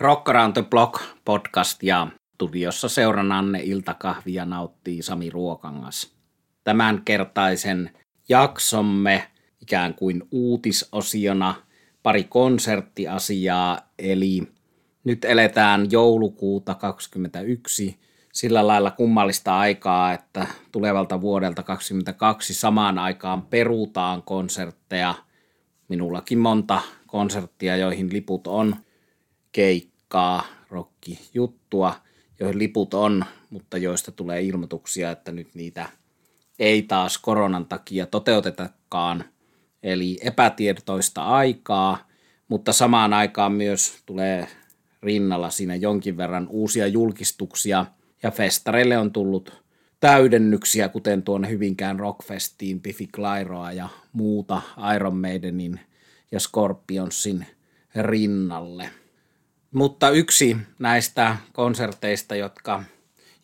Rock Around the Block podcast ja studiossa seurannanne iltakahvia nauttii Sami Ruokangas. Tämänkertaisen jaksomme ikään kuin uutisosiona pari konserttiasiaa, eli nyt eletään joulukuuta 2021 sillä lailla kummallista aikaa, että tulevalta vuodelta 2022 samaan aikaan perutaan konsertteja. Minullakin monta konserttia, joihin liput on keikkaa, rokki, juttua, joihin liput on, mutta joista tulee ilmoituksia, että nyt niitä ei taas koronan takia toteutetakaan. Eli epätietoista aikaa, mutta samaan aikaan myös tulee rinnalla siinä jonkin verran uusia julkistuksia – ja festareille on tullut täydennyksiä, kuten tuonne Hyvinkään Rockfestiin, Biffy Clyroa ja muuta Iron Maidenin ja Scorpionsin rinnalle. Mutta yksi näistä konserteista, jotka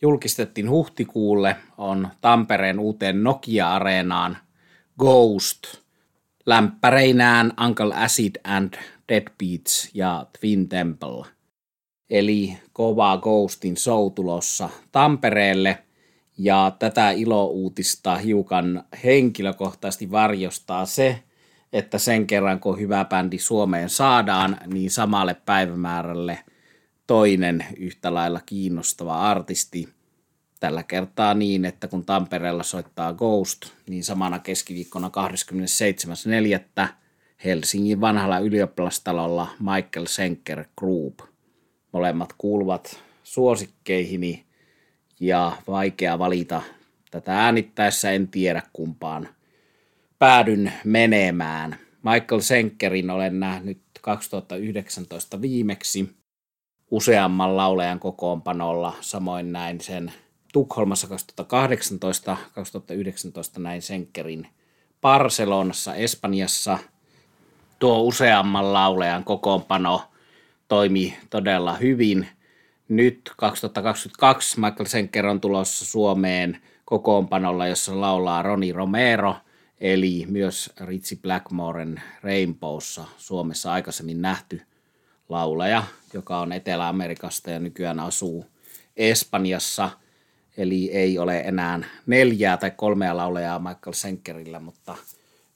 julkistettiin huhtikuulle, on Tampereen uuteen Nokia-areenaan Ghost, lämpäreinään Uncle Acid and Dead Beats ja Twin Temple eli kova Ghostin show tulossa Tampereelle. Ja tätä ilouutista hiukan henkilökohtaisesti varjostaa se, että sen kerran kun hyvä bändi Suomeen saadaan, niin samalle päivämäärälle toinen yhtä lailla kiinnostava artisti. Tällä kertaa niin, että kun Tampereella soittaa Ghost, niin samana keskiviikkona 27.4. Helsingin vanhalla ylioppilastalolla Michael Senker Group – Molemmat kuuluvat suosikkeihini ja vaikea valita tätä äänittäessä, en tiedä kumpaan päädyn menemään. Michael Senkerin olen nähnyt 2019 viimeksi useamman laulejan kokoonpanolla. Samoin näin sen Tukholmassa 2018, 2019 näin Senkerin Barcelonassa, Espanjassa. Tuo useamman laulejan kokoonpano – toimi todella hyvin. Nyt 2022 Michael Senker on tulossa Suomeen kokoonpanolla, jossa laulaa Roni Romero, eli myös Ritsi Blackmoren Rainbowssa Suomessa aikaisemmin nähty laulaja, joka on Etelä-Amerikasta ja nykyään asuu Espanjassa. Eli ei ole enää neljää tai kolmea laulajaa Michael Senkerillä, mutta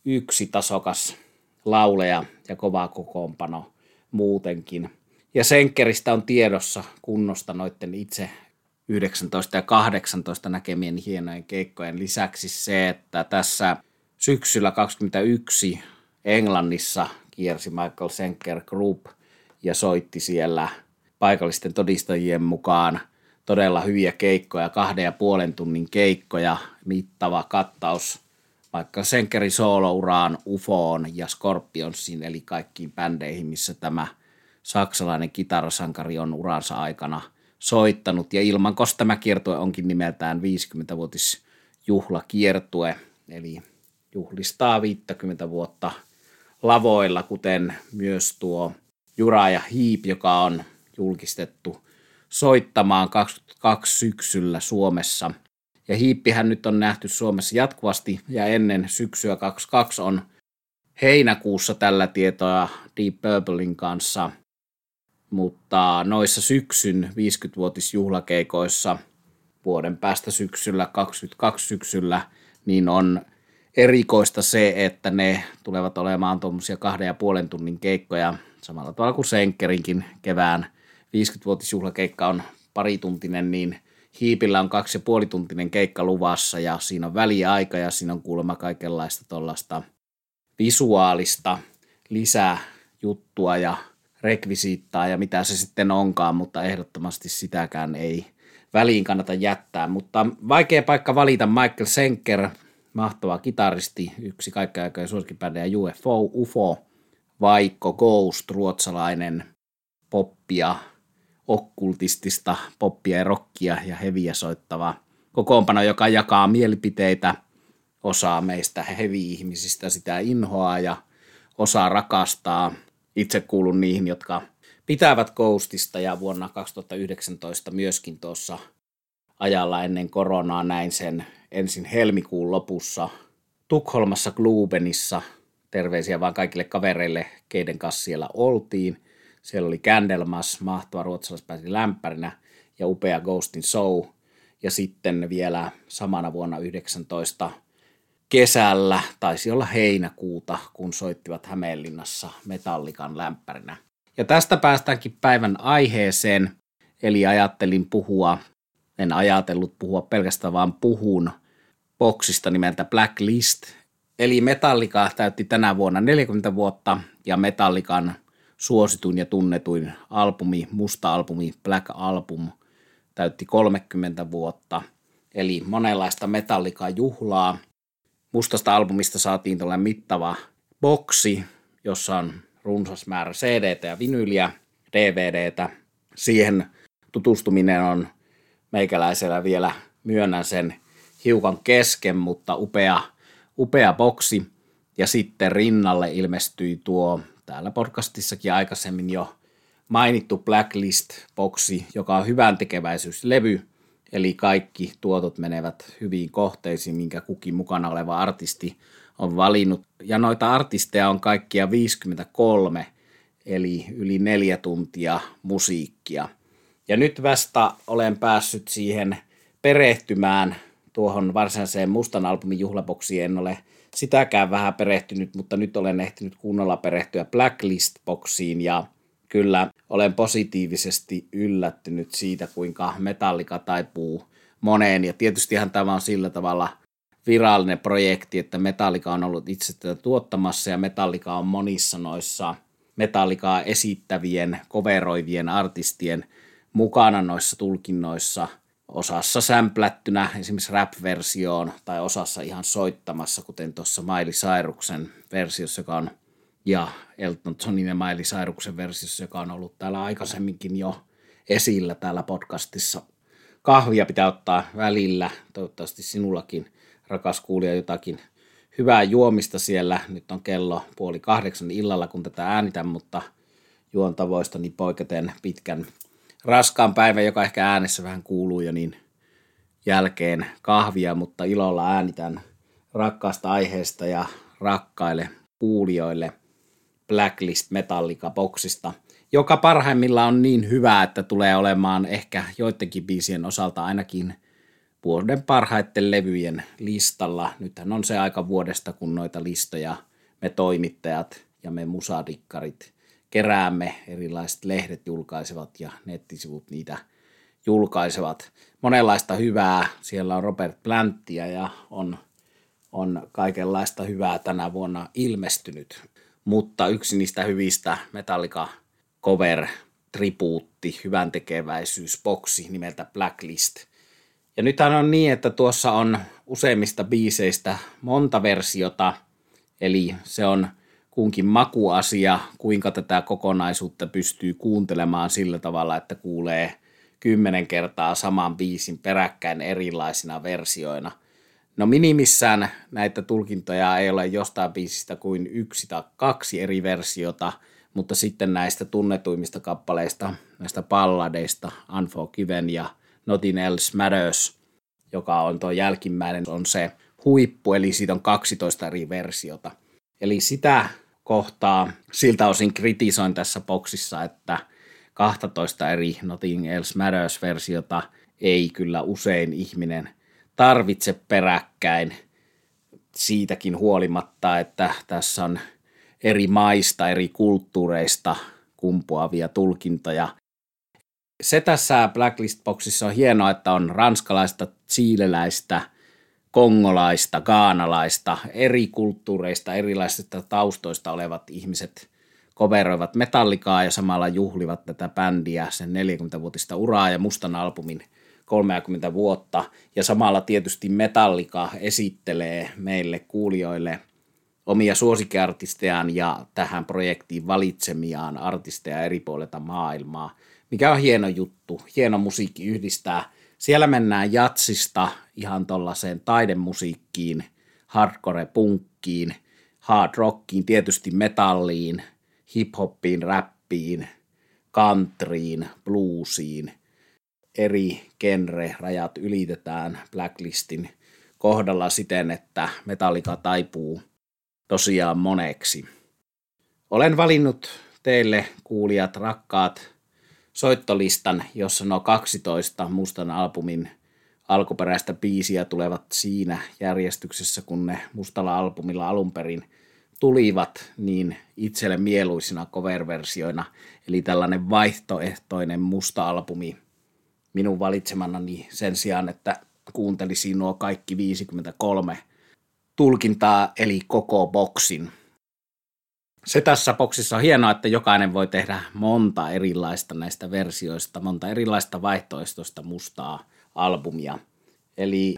yksi tasokas lauleja ja kova kokoonpano muutenkin. Ja Senkeristä on tiedossa kunnosta noiden itse 19 ja 18 näkemien hienojen keikkojen lisäksi se, että tässä syksyllä 21 Englannissa kiersi Michael Senker Group ja soitti siellä paikallisten todistajien mukaan todella hyviä keikkoja, kahden ja puolen tunnin keikkoja, mittava kattaus vaikka Senkerin soolouraan, UFOon ja Scorpionsin, eli kaikkiin bändeihin, missä tämä – saksalainen kitarasankari on uransa aikana soittanut. Ja ilman tämä kiertue onkin nimeltään 50-vuotis juhlakiertue, eli juhlistaa 50 vuotta lavoilla, kuten myös tuo Jura ja Hiip, joka on julkistettu soittamaan 22 syksyllä Suomessa. Ja Hiippihän nyt on nähty Suomessa jatkuvasti ja ennen syksyä 22 on heinäkuussa tällä tietoa Deep Purplein kanssa mutta noissa syksyn 50-vuotisjuhlakeikoissa vuoden päästä syksyllä, 22 syksyllä, niin on erikoista se, että ne tulevat olemaan tuommoisia kahden ja puolen tunnin keikkoja, samalla tavalla kuin Senkerinkin kevään 50-vuotisjuhlakeikka on parituntinen, niin Hiipillä on kaksi ja puolituntinen keikka luvassa ja siinä on väliaika ja siinä on kuulemma kaikenlaista tuollaista visuaalista lisäjuttua ja rekvisiittaa ja mitä se sitten onkaan, mutta ehdottomasti sitäkään ei väliin kannata jättää. Mutta vaikea paikka valita Michael Senker, mahtava kitaristi, yksi kaikkein aikojen suosikkibändejä UFO, UFO, Vaikko Ghost, ruotsalainen poppia, okkultistista poppia ja rockia ja heviä soittava kokoonpano, joka jakaa mielipiteitä. Osaa meistä hevi-ihmisistä sitä inhoaa ja osaa rakastaa – itse kuulun niihin, jotka pitävät Ghostista ja vuonna 2019 myöskin tuossa ajalla ennen koronaa näin sen ensin helmikuun lopussa Tukholmassa Glubenissa. Terveisiä vaan kaikille kavereille, keiden kanssa siellä oltiin. Siellä oli Candlemas, mahtava ruotsalaispääsi lämpärinä ja upea Ghostin Show. Ja sitten vielä samana vuonna 19 kesällä, taisi olla heinäkuuta, kun soittivat Hämeenlinnassa Metallikan lämpärinä. Ja tästä päästäänkin päivän aiheeseen, eli ajattelin puhua, en ajatellut puhua pelkästään vaan puhun boksista nimeltä Blacklist. Eli Metallica täytti tänä vuonna 40 vuotta ja Metallikan suosituin ja tunnetuin albumi, musta albumi Black Album täytti 30 vuotta. Eli monenlaista Metallica juhlaa. Mustasta albumista saatiin tällainen mittava boksi, jossa on runsas määrä cd ja vinyliä, DVDtä. Siihen tutustuminen on meikäläisellä vielä, myönnän sen, hiukan kesken, mutta upea, upea boksi. Ja sitten rinnalle ilmestyi tuo täällä podcastissakin aikaisemmin jo mainittu Blacklist-boksi, joka on hyvän tekeväisyyslevy, eli kaikki tuotot menevät hyviin kohteisiin, minkä kukin mukana oleva artisti on valinnut. Ja noita artisteja on kaikkia 53, eli yli neljä tuntia musiikkia. Ja nyt vasta olen päässyt siihen perehtymään tuohon varsinaiseen mustan albumin juhlaboksiin. En ole sitäkään vähän perehtynyt, mutta nyt olen ehtinyt kunnolla perehtyä Blacklist-boksiin ja kyllä olen positiivisesti yllättynyt siitä, kuinka metallika taipuu moneen. Ja tietystihan tämä on sillä tavalla virallinen projekti, että Metallica on ollut itse tätä tuottamassa ja Metallica on monissa noissa Metallicaa esittävien, koveroivien artistien mukana noissa tulkinnoissa – osassa sämplättynä esimerkiksi rap-versioon tai osassa ihan soittamassa, kuten tuossa Miley Cyruksen versiossa, joka on ja Elton Johnin ja Miley Cyruksen versiossa, joka on ollut täällä aikaisemminkin jo esillä täällä podcastissa. Kahvia pitää ottaa välillä, toivottavasti sinullakin rakas kuulija jotakin hyvää juomista siellä. Nyt on kello puoli kahdeksan illalla, kun tätä äänitän, mutta juontavoistani poiketen pitkän raskaan päivän, joka ehkä äänessä vähän kuuluu jo niin jälkeen kahvia, mutta ilolla äänitän rakkaasta aiheesta ja rakkaille kuulijoille Blacklist Metallica boksista, joka parhaimmillaan on niin hyvä, että tulee olemaan ehkä joidenkin biisien osalta ainakin vuoden parhaiten levyjen listalla. Nythän on se aika vuodesta, kun noita listoja me toimittajat ja me musadikkarit keräämme, erilaiset lehdet julkaisevat ja nettisivut niitä julkaisevat. Monenlaista hyvää, siellä on Robert Planttia ja on, on kaikenlaista hyvää tänä vuonna ilmestynyt. Mutta yksi niistä hyvistä Metallica cover tribuutti, hyvän tekeväisyys, boksi nimeltä Blacklist. Ja nythän on niin, että tuossa on useimmista biiseistä monta versiota, eli se on kunkin makuasia, kuinka tätä kokonaisuutta pystyy kuuntelemaan sillä tavalla, että kuulee kymmenen kertaa saman biisin peräkkäin erilaisina versioina. No minimissään näitä tulkintoja ei ole jostain biisistä kuin yksi tai kaksi eri versiota, mutta sitten näistä tunnetuimmista kappaleista, näistä palladeista, Unforgiven ja Nothing Else Matters, joka on tuo jälkimmäinen, on se huippu, eli siitä on 12 eri versiota. Eli sitä kohtaa siltä osin kritisoin tässä boksissa, että 12 eri Nothing Else Matters-versiota ei kyllä usein ihminen tarvitse peräkkäin siitäkin huolimatta, että tässä on eri maista, eri kulttuureista kumpuavia tulkintoja. Se tässä Blacklist-boksissa on hienoa, että on ranskalaista, siileläistä – kongolaista, gaanalaista, eri kulttuureista, erilaisista taustoista olevat ihmiset koveroivat metallikaa ja samalla juhlivat tätä bändiä sen 40-vuotista uraa ja mustan albumin 30 vuotta. Ja samalla tietysti Metallika esittelee meille kuulijoille omia suosikkiartistejaan ja tähän projektiin valitsemiaan artisteja eri puolilta maailmaa, mikä on hieno juttu. Hieno musiikki yhdistää – siellä mennään jatsista ihan tuollaiseen taidemusiikkiin, hardcore-punkkiin, hard rockiin, tietysti metalliin, hiphoppiin, räppiin, countryin, bluesiin. Eri genre-rajat ylitetään Blacklistin kohdalla siten, että metallika taipuu tosiaan moneksi. Olen valinnut teille kuulijat rakkaat soittolistan, jossa nuo 12 mustan albumin alkuperäistä biisiä tulevat siinä järjestyksessä, kun ne mustalla albumilla alun perin tulivat, niin itselle mieluisina cover-versioina, eli tällainen vaihtoehtoinen musta albumi minun valitsemanani sen sijaan, että kuuntelisin nuo kaikki 53 tulkintaa, eli koko boksin. Se tässä boksissa on hienoa, että jokainen voi tehdä monta erilaista näistä versioista, monta erilaista vaihtoehtoista mustaa albumia. Eli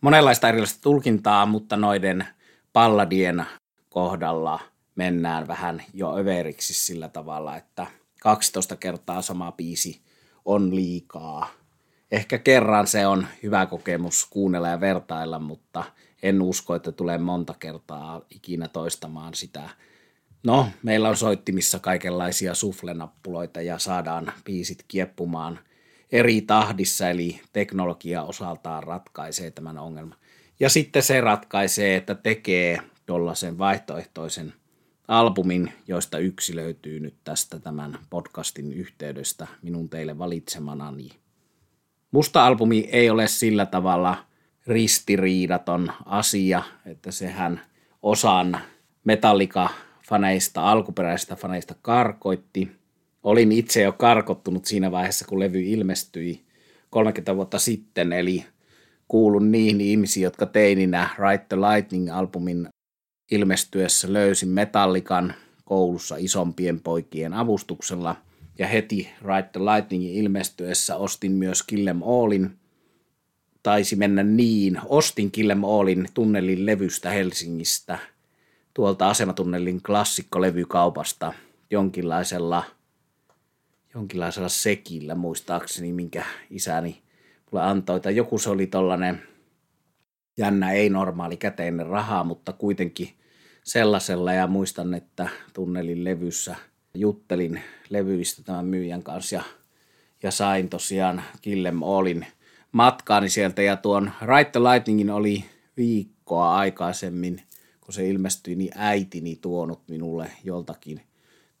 monenlaista erilaista tulkintaa, mutta noiden palladien kohdalla mennään vähän jo överiksi sillä tavalla, että 12 kertaa sama biisi on liikaa. Ehkä kerran se on hyvä kokemus kuunnella ja vertailla, mutta en usko, että tulee monta kertaa ikinä toistamaan sitä. No, meillä on soittimissa kaikenlaisia suflenappuloita ja saadaan biisit kieppumaan eri tahdissa, eli teknologia osaltaan ratkaisee tämän ongelman. Ja sitten se ratkaisee, että tekee tuollaisen vaihtoehtoisen albumin, joista yksi löytyy nyt tästä tämän podcastin yhteydestä minun teille valitsemanani. Musta albumi ei ole sillä tavalla ristiriidaton asia, että sehän osan Metallica-faneista, alkuperäisistä faneista karkoitti. Olin itse jo karkottunut siinä vaiheessa, kun levy ilmestyi 30 vuotta sitten, eli kuulun niihin ihmisiin, jotka teininä Right the Lightning-albumin ilmestyessä löysin Metallikan koulussa isompien poikien avustuksella ja heti Ride the Lightningin ilmestyessä ostin myös Killem Allin. Taisi mennä niin, ostin Killem Allin tunnelin levystä Helsingistä tuolta asematunnelin klassikkolevykaupasta jonkinlaisella, jonkinlaisella sekillä muistaakseni, minkä isäni mulle antoi. Tai joku se oli tollanen jännä, ei normaali käteinen rahaa, mutta kuitenkin sellaisella ja muistan, että tunnelin levyssä juttelin levyistä tämän myyjän kanssa ja, ja sain tosiaan Killem Allin matkaani sieltä ja tuon Right the Lightningin oli viikkoa aikaisemmin, kun se ilmestyi, niin äitini tuonut minulle joltakin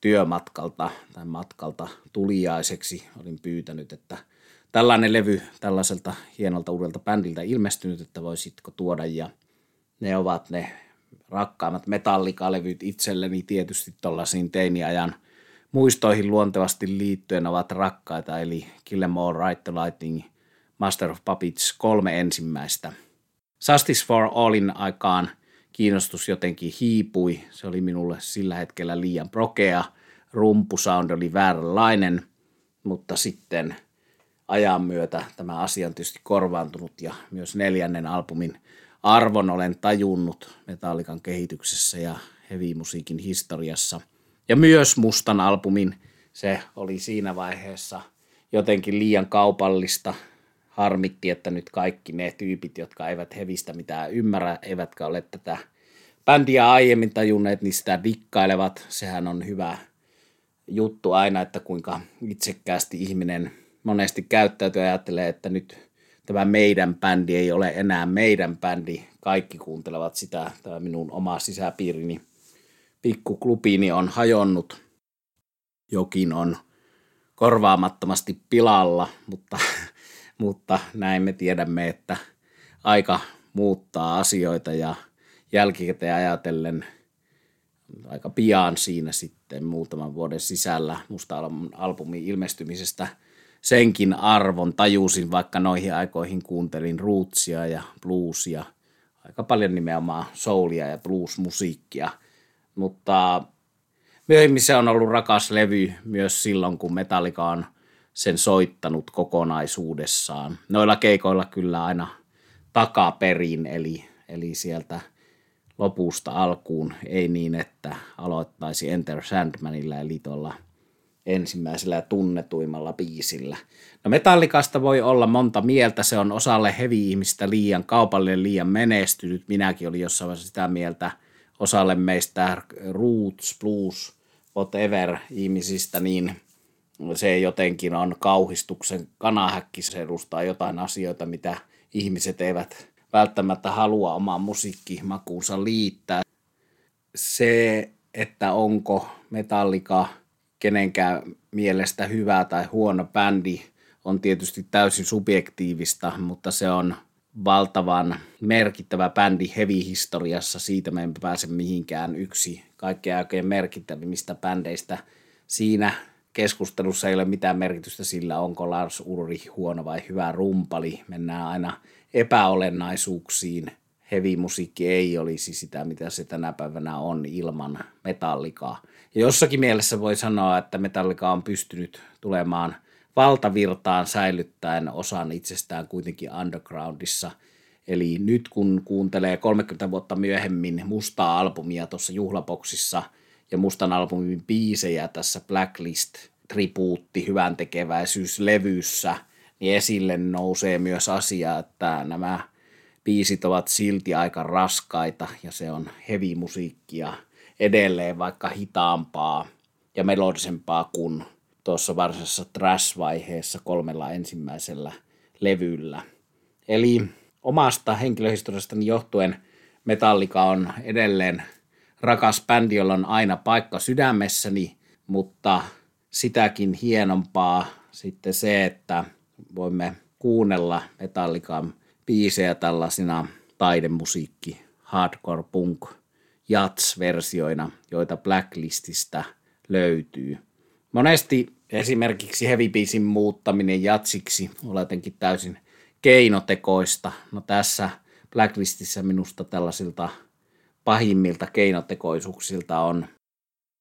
työmatkalta tai matkalta tuliaiseksi. Olin pyytänyt, että tällainen levy tällaiselta hienolta uudelta bändiltä ilmestynyt, että voisitko tuoda ja ne ovat ne rakkaimmat metallikalevyt itselleni tietysti tuollaisiin teiniajan muistoihin luontevasti liittyen ovat rakkaita, eli Kill Em All, Right the Lightning, Master of Puppets, kolme ensimmäistä. Justice for Allin aikaan kiinnostus jotenkin hiipui, se oli minulle sillä hetkellä liian prokea, rumpusound oli vääränlainen, mutta sitten ajan myötä tämä asia on tietysti korvaantunut ja myös neljännen albumin arvon olen tajunnut metallikan kehityksessä ja heavy-musiikin historiassa. Ja myös mustan albumin, se oli siinä vaiheessa jotenkin liian kaupallista. Harmitti, että nyt kaikki ne tyypit, jotka eivät hevistä mitään ymmärrä, eivätkä ole tätä bändiä aiemmin tajunneet, niin sitä dikkailevat. Sehän on hyvä juttu aina, että kuinka itsekkäästi ihminen monesti käyttäytyy ja ajattelee, että nyt tämä meidän bändi ei ole enää meidän bändi. Kaikki kuuntelevat sitä. Tämä minun oma sisäpiirini pikkuklubiini on hajonnut. Jokin on korvaamattomasti pilalla, mutta, mutta näin me tiedämme, että aika muuttaa asioita ja jälkikäteen ajatellen aika pian siinä sitten muutaman vuoden sisällä musta albumin ilmestymisestä – senkin arvon tajusin, vaikka noihin aikoihin kuuntelin rootsia ja bluesia, aika paljon nimenomaan soulia ja bluesmusiikkia, mutta myöhemmin se on ollut rakas levy myös silloin, kun Metallica on sen soittanut kokonaisuudessaan. Noilla keikoilla kyllä aina takaperin, eli, eli sieltä lopusta alkuun, ei niin, että aloittaisi Enter Sandmanilla, eli tuolla – ensimmäisellä tunnetuimmalla biisillä. No Metallikasta voi olla monta mieltä, se on osalle heavy-ihmistä liian kaupallinen, liian menestynyt. Minäkin olin jossain vaiheessa sitä mieltä osalle meistä roots, blues, whatever ihmisistä, niin se jotenkin on kauhistuksen kanahäkki, se edustaa jotain asioita, mitä ihmiset eivät välttämättä halua omaan musiikkimakuunsa liittää. Se, että onko Metallika kenenkään mielestä hyvä tai huono bändi on tietysti täysin subjektiivista, mutta se on valtavan merkittävä bändi heavy-historiassa. Siitä me emme pääse mihinkään yksi kaikkein oikein merkittävimmistä bändeistä. Siinä keskustelussa ei ole mitään merkitystä sillä, onko Lars Ulri huono vai hyvä rumpali. Mennään aina epäolennaisuuksiin. Heavy-musiikki ei olisi sitä, mitä se tänä päivänä on ilman metallikaa. Ja jossakin mielessä voi sanoa, että metallika on pystynyt tulemaan valtavirtaan säilyttäen osan itsestään kuitenkin undergroundissa. Eli nyt kun kuuntelee 30 vuotta myöhemmin mustaa albumia tuossa juhlaboksissa – ja mustan albumin biisejä tässä Blacklist tribuutti hyvän tekeväisyyslevyssä, niin esille nousee myös asia, että nämä biisit ovat silti aika raskaita ja se on heavy musiikkia edelleen vaikka hitaampaa ja melodisempaa kuin tuossa varsinaisessa trash-vaiheessa kolmella ensimmäisellä levyllä. Eli omasta henkilöhistoriastani johtuen Metallica on edelleen rakas bändi, jolla on aina paikka sydämessäni, mutta sitäkin hienompaa sitten se, että voimme kuunnella Metallican biisejä tällaisina taidemusiikki, hardcore punk, jats-versioina, joita Blacklististä löytyy. Monesti esimerkiksi heavy muuttaminen jatsiksi on jotenkin täysin keinotekoista. No tässä Blacklistissä minusta tällaisilta pahimmilta keinotekoisuuksilta on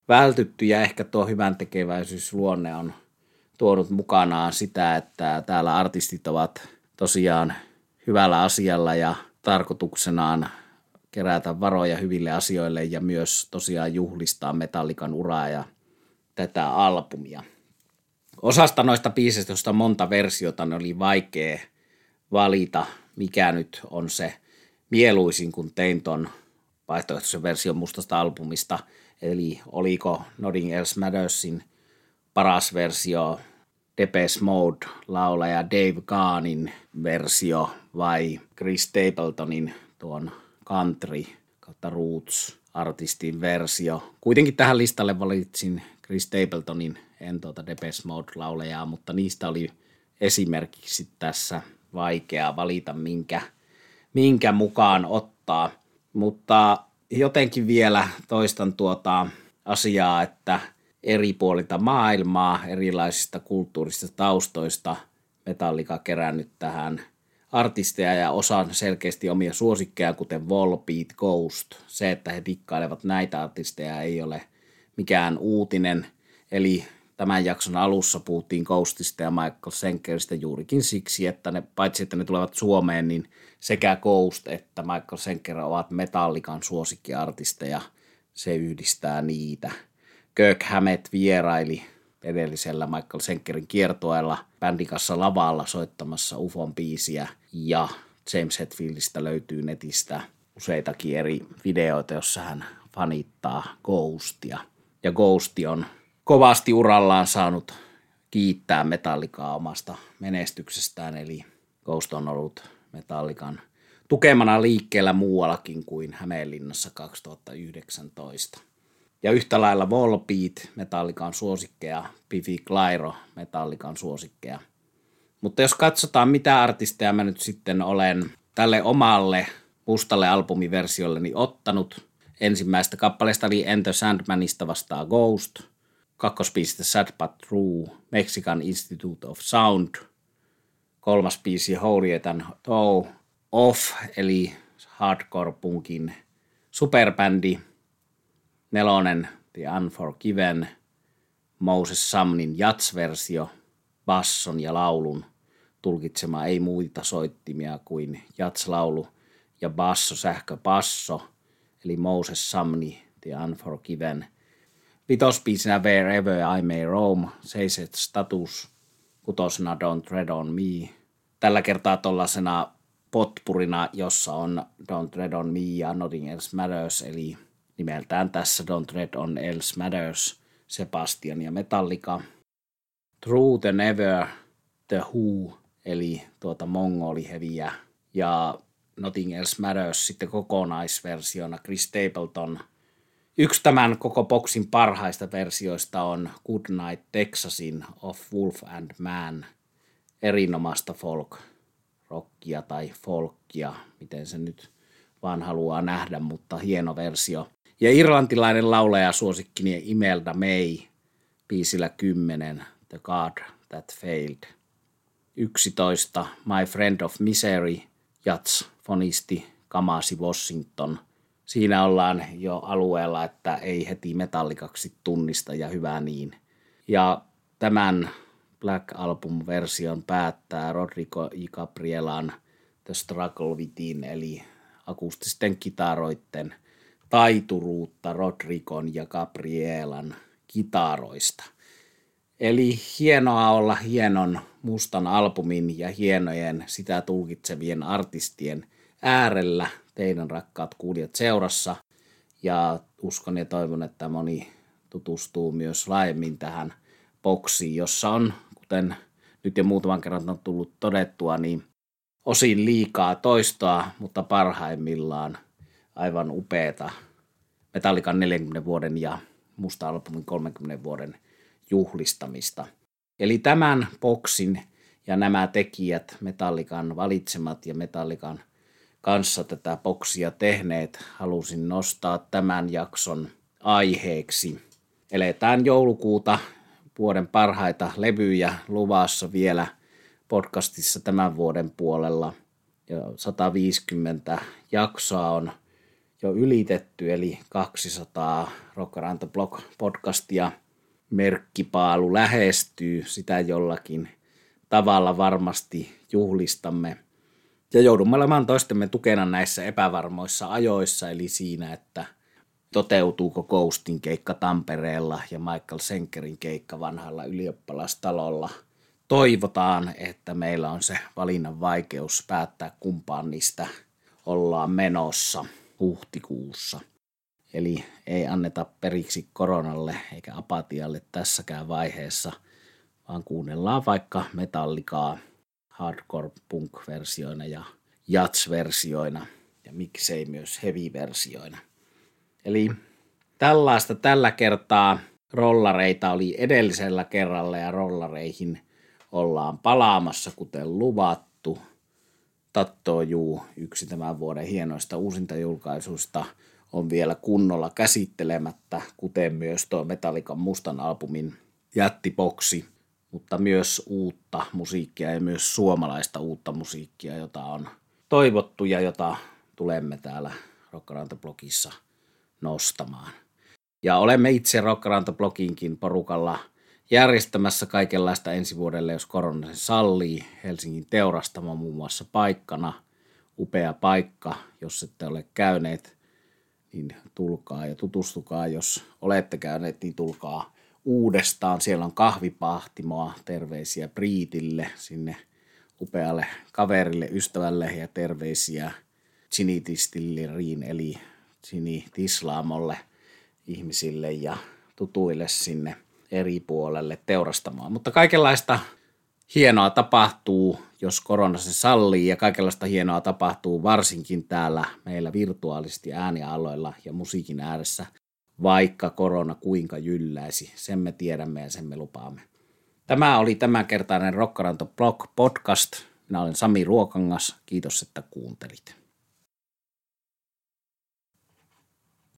vältytty ja ehkä tuo hyvän tekeväisyysluonne on tuonut mukanaan sitä, että täällä artistit ovat tosiaan hyvällä asialla ja tarkoituksenaan kerätä varoja hyville asioille ja myös tosiaan juhlistaa Metallikan uraa ja tätä albumia. Osasta noista biiseistä, joista monta versiota, ne oli vaikea valita, mikä nyt on se mieluisin, kun tein ton vaihtoehtoisen version mustasta albumista, eli oliko Nodding Else Mattersin paras versio Depes Mode laulaja Dave Gaanin versio vai Chris Stapletonin tuon country kautta roots artistin versio. Kuitenkin tähän listalle valitsin Chris Stapletonin, en tuota Depes Mode laulajaa, mutta niistä oli esimerkiksi tässä vaikea valita, minkä, minkä mukaan ottaa. Mutta jotenkin vielä toistan tuota asiaa, että eri puolilta maailmaa, erilaisista kulttuurista taustoista Metallika kerännyt tähän artisteja ja osan selkeästi omia suosikkeja, kuten Volbeat, Ghost. Se, että he dikkailevat näitä artisteja ei ole mikään uutinen. Eli tämän jakson alussa puhuttiin Ghostista ja Michael Senkeristä juurikin siksi, että ne, paitsi että ne tulevat Suomeen, niin sekä Ghost että Michael Senker ovat Metallikan suosikkiartisteja. Se yhdistää niitä. Kirk Hammett vieraili edellisellä Michael Senkerin kiertoella bändin kanssa lavalla soittamassa UFOn biisiä ja James Hetfieldistä löytyy netistä useitakin eri videoita, jossa hän fanittaa Ghostia. Ja Ghosti on kovasti urallaan saanut kiittää Metallikaa omasta menestyksestään, eli Ghost on ollut Metallikan tukemana liikkeellä muuallakin kuin Hämeenlinnassa 2019. Ja yhtä lailla Volbeat, Metallikan suosikkeja, Pifi Clyro, Metallikan suosikkeja. Mutta jos katsotaan, mitä artisteja mä nyt sitten olen tälle omalle mustalle albumiversiolleni ottanut. Ensimmäistä kappaleesta oli Enter Sandmanista vastaa Ghost – kakkospiisistä Sad But True, Mexican Institute of Sound, kolmas biisi Holy and Toe Off, eli hardcore punkin superbändi, nelonen The Unforgiven, Moses Samnin jats-versio, basson ja laulun tulkitsema ei muita soittimia kuin jats-laulu ja basso, sähkö, basso, eli Moses Samni, The Unforgiven – Vitosbiisinä Wherever I May Roam, Seiset Status, kutosena Don't Tread On Me. Tällä kertaa tuollaisena potpurina, jossa on Don't Tread On Me ja Nothing Else Matters, eli nimeltään tässä Don't Tread On Else Matters, Sebastian ja Metallica. True the Never, The Who, eli tuota mongoliheviä, ja Nothing Else Matters sitten kokonaisversiona Chris Stapleton – Yksi tämän koko boksin parhaista versioista on Goodnight Texasin of Wolf and Man, erinomasta folk rockia tai folkia, miten se nyt vaan haluaa nähdä, mutta hieno versio. Ja irlantilainen laulaja suosikkini Imelda May, biisillä 10, The God That Failed. 11, My Friend of Misery, Jats, fonisti Kamasi Washington. Siinä ollaan jo alueella, että ei heti metallikaksi tunnista ja hyvä niin. Ja tämän Black Album-version päättää Rodrigo I. Gabrielan The Struggle Within, eli akustisten kitaroitten taituruutta Rodrigon ja Gabrielan kitaroista. Eli hienoa olla hienon mustan albumin ja hienojen sitä tulkitsevien artistien äärellä teidän rakkaat kuulijat seurassa. Ja uskon ja toivon, että moni tutustuu myös laajemmin tähän boksiin, jossa on, kuten nyt jo muutaman kerran on tullut todettua, niin osin liikaa toistoa, mutta parhaimmillaan aivan upeeta Metallikan 40 vuoden ja Musta albumin 30 vuoden juhlistamista. Eli tämän boksin ja nämä tekijät, Metallikan valitsemat ja Metallikan kanssa tätä boksia tehneet, halusin nostaa tämän jakson aiheeksi. Eletään joulukuuta, vuoden parhaita levyjä luvassa vielä podcastissa tämän vuoden puolella. Ja 150 jaksoa on jo ylitetty, eli 200 Rock Around the Block podcastia. Merkkipaalu lähestyy, sitä jollakin tavalla varmasti juhlistamme. Ja joudumme olemaan toistemme tukena näissä epävarmoissa ajoissa, eli siinä, että toteutuuko Ghostin keikka Tampereella ja Michael Senkerin keikka vanhalla ylioppalastalolla. Toivotaan, että meillä on se valinnan vaikeus päättää kumpaan niistä ollaan menossa huhtikuussa. Eli ei anneta periksi koronalle eikä apatialle tässäkään vaiheessa, vaan kuunnellaan vaikka metallikaa hardcore punk-versioina ja jats-versioina ja miksei myös heavy-versioina. Eli tällaista tällä kertaa rollareita oli edellisellä kerralla ja rollareihin ollaan palaamassa kuten luvattu. Tattoju, yksi tämän vuoden hienoista uusintajulkaisuista, on vielä kunnolla käsittelemättä, kuten myös tuo Metallican mustan albumin jättipoksi, mutta myös uutta musiikkia ja myös suomalaista uutta musiikkia, jota on toivottu ja jota tulemme täällä Rockaranta-blogissa nostamaan. Ja olemme itse Rockaranta-bloginkin porukalla järjestämässä kaikenlaista ensi vuodelle, jos korona sen sallii. Helsingin teurastama muun muassa paikkana, upea paikka, jos ette ole käyneet, niin tulkaa ja tutustukaa. Jos olette käyneet, niin tulkaa uudestaan. Siellä on kahvipahtimoa, terveisiä Priitille, sinne upealle kaverille, ystävälle ja terveisiä Chinitistilleriin eli Chini Tislaamolle ihmisille ja tutuille sinne eri puolelle teurastamaan. Mutta kaikenlaista hienoa tapahtuu, jos korona se sallii, ja kaikenlaista hienoa tapahtuu varsinkin täällä meillä virtuaalisesti äänialoilla ja musiikin ääressä, vaikka korona kuinka jylläisi. Sen me tiedämme ja sen me lupaamme. Tämä oli tämänkertainen Rockaranto Blog podcast. Minä olen Sami Ruokangas. Kiitos, että kuuntelit.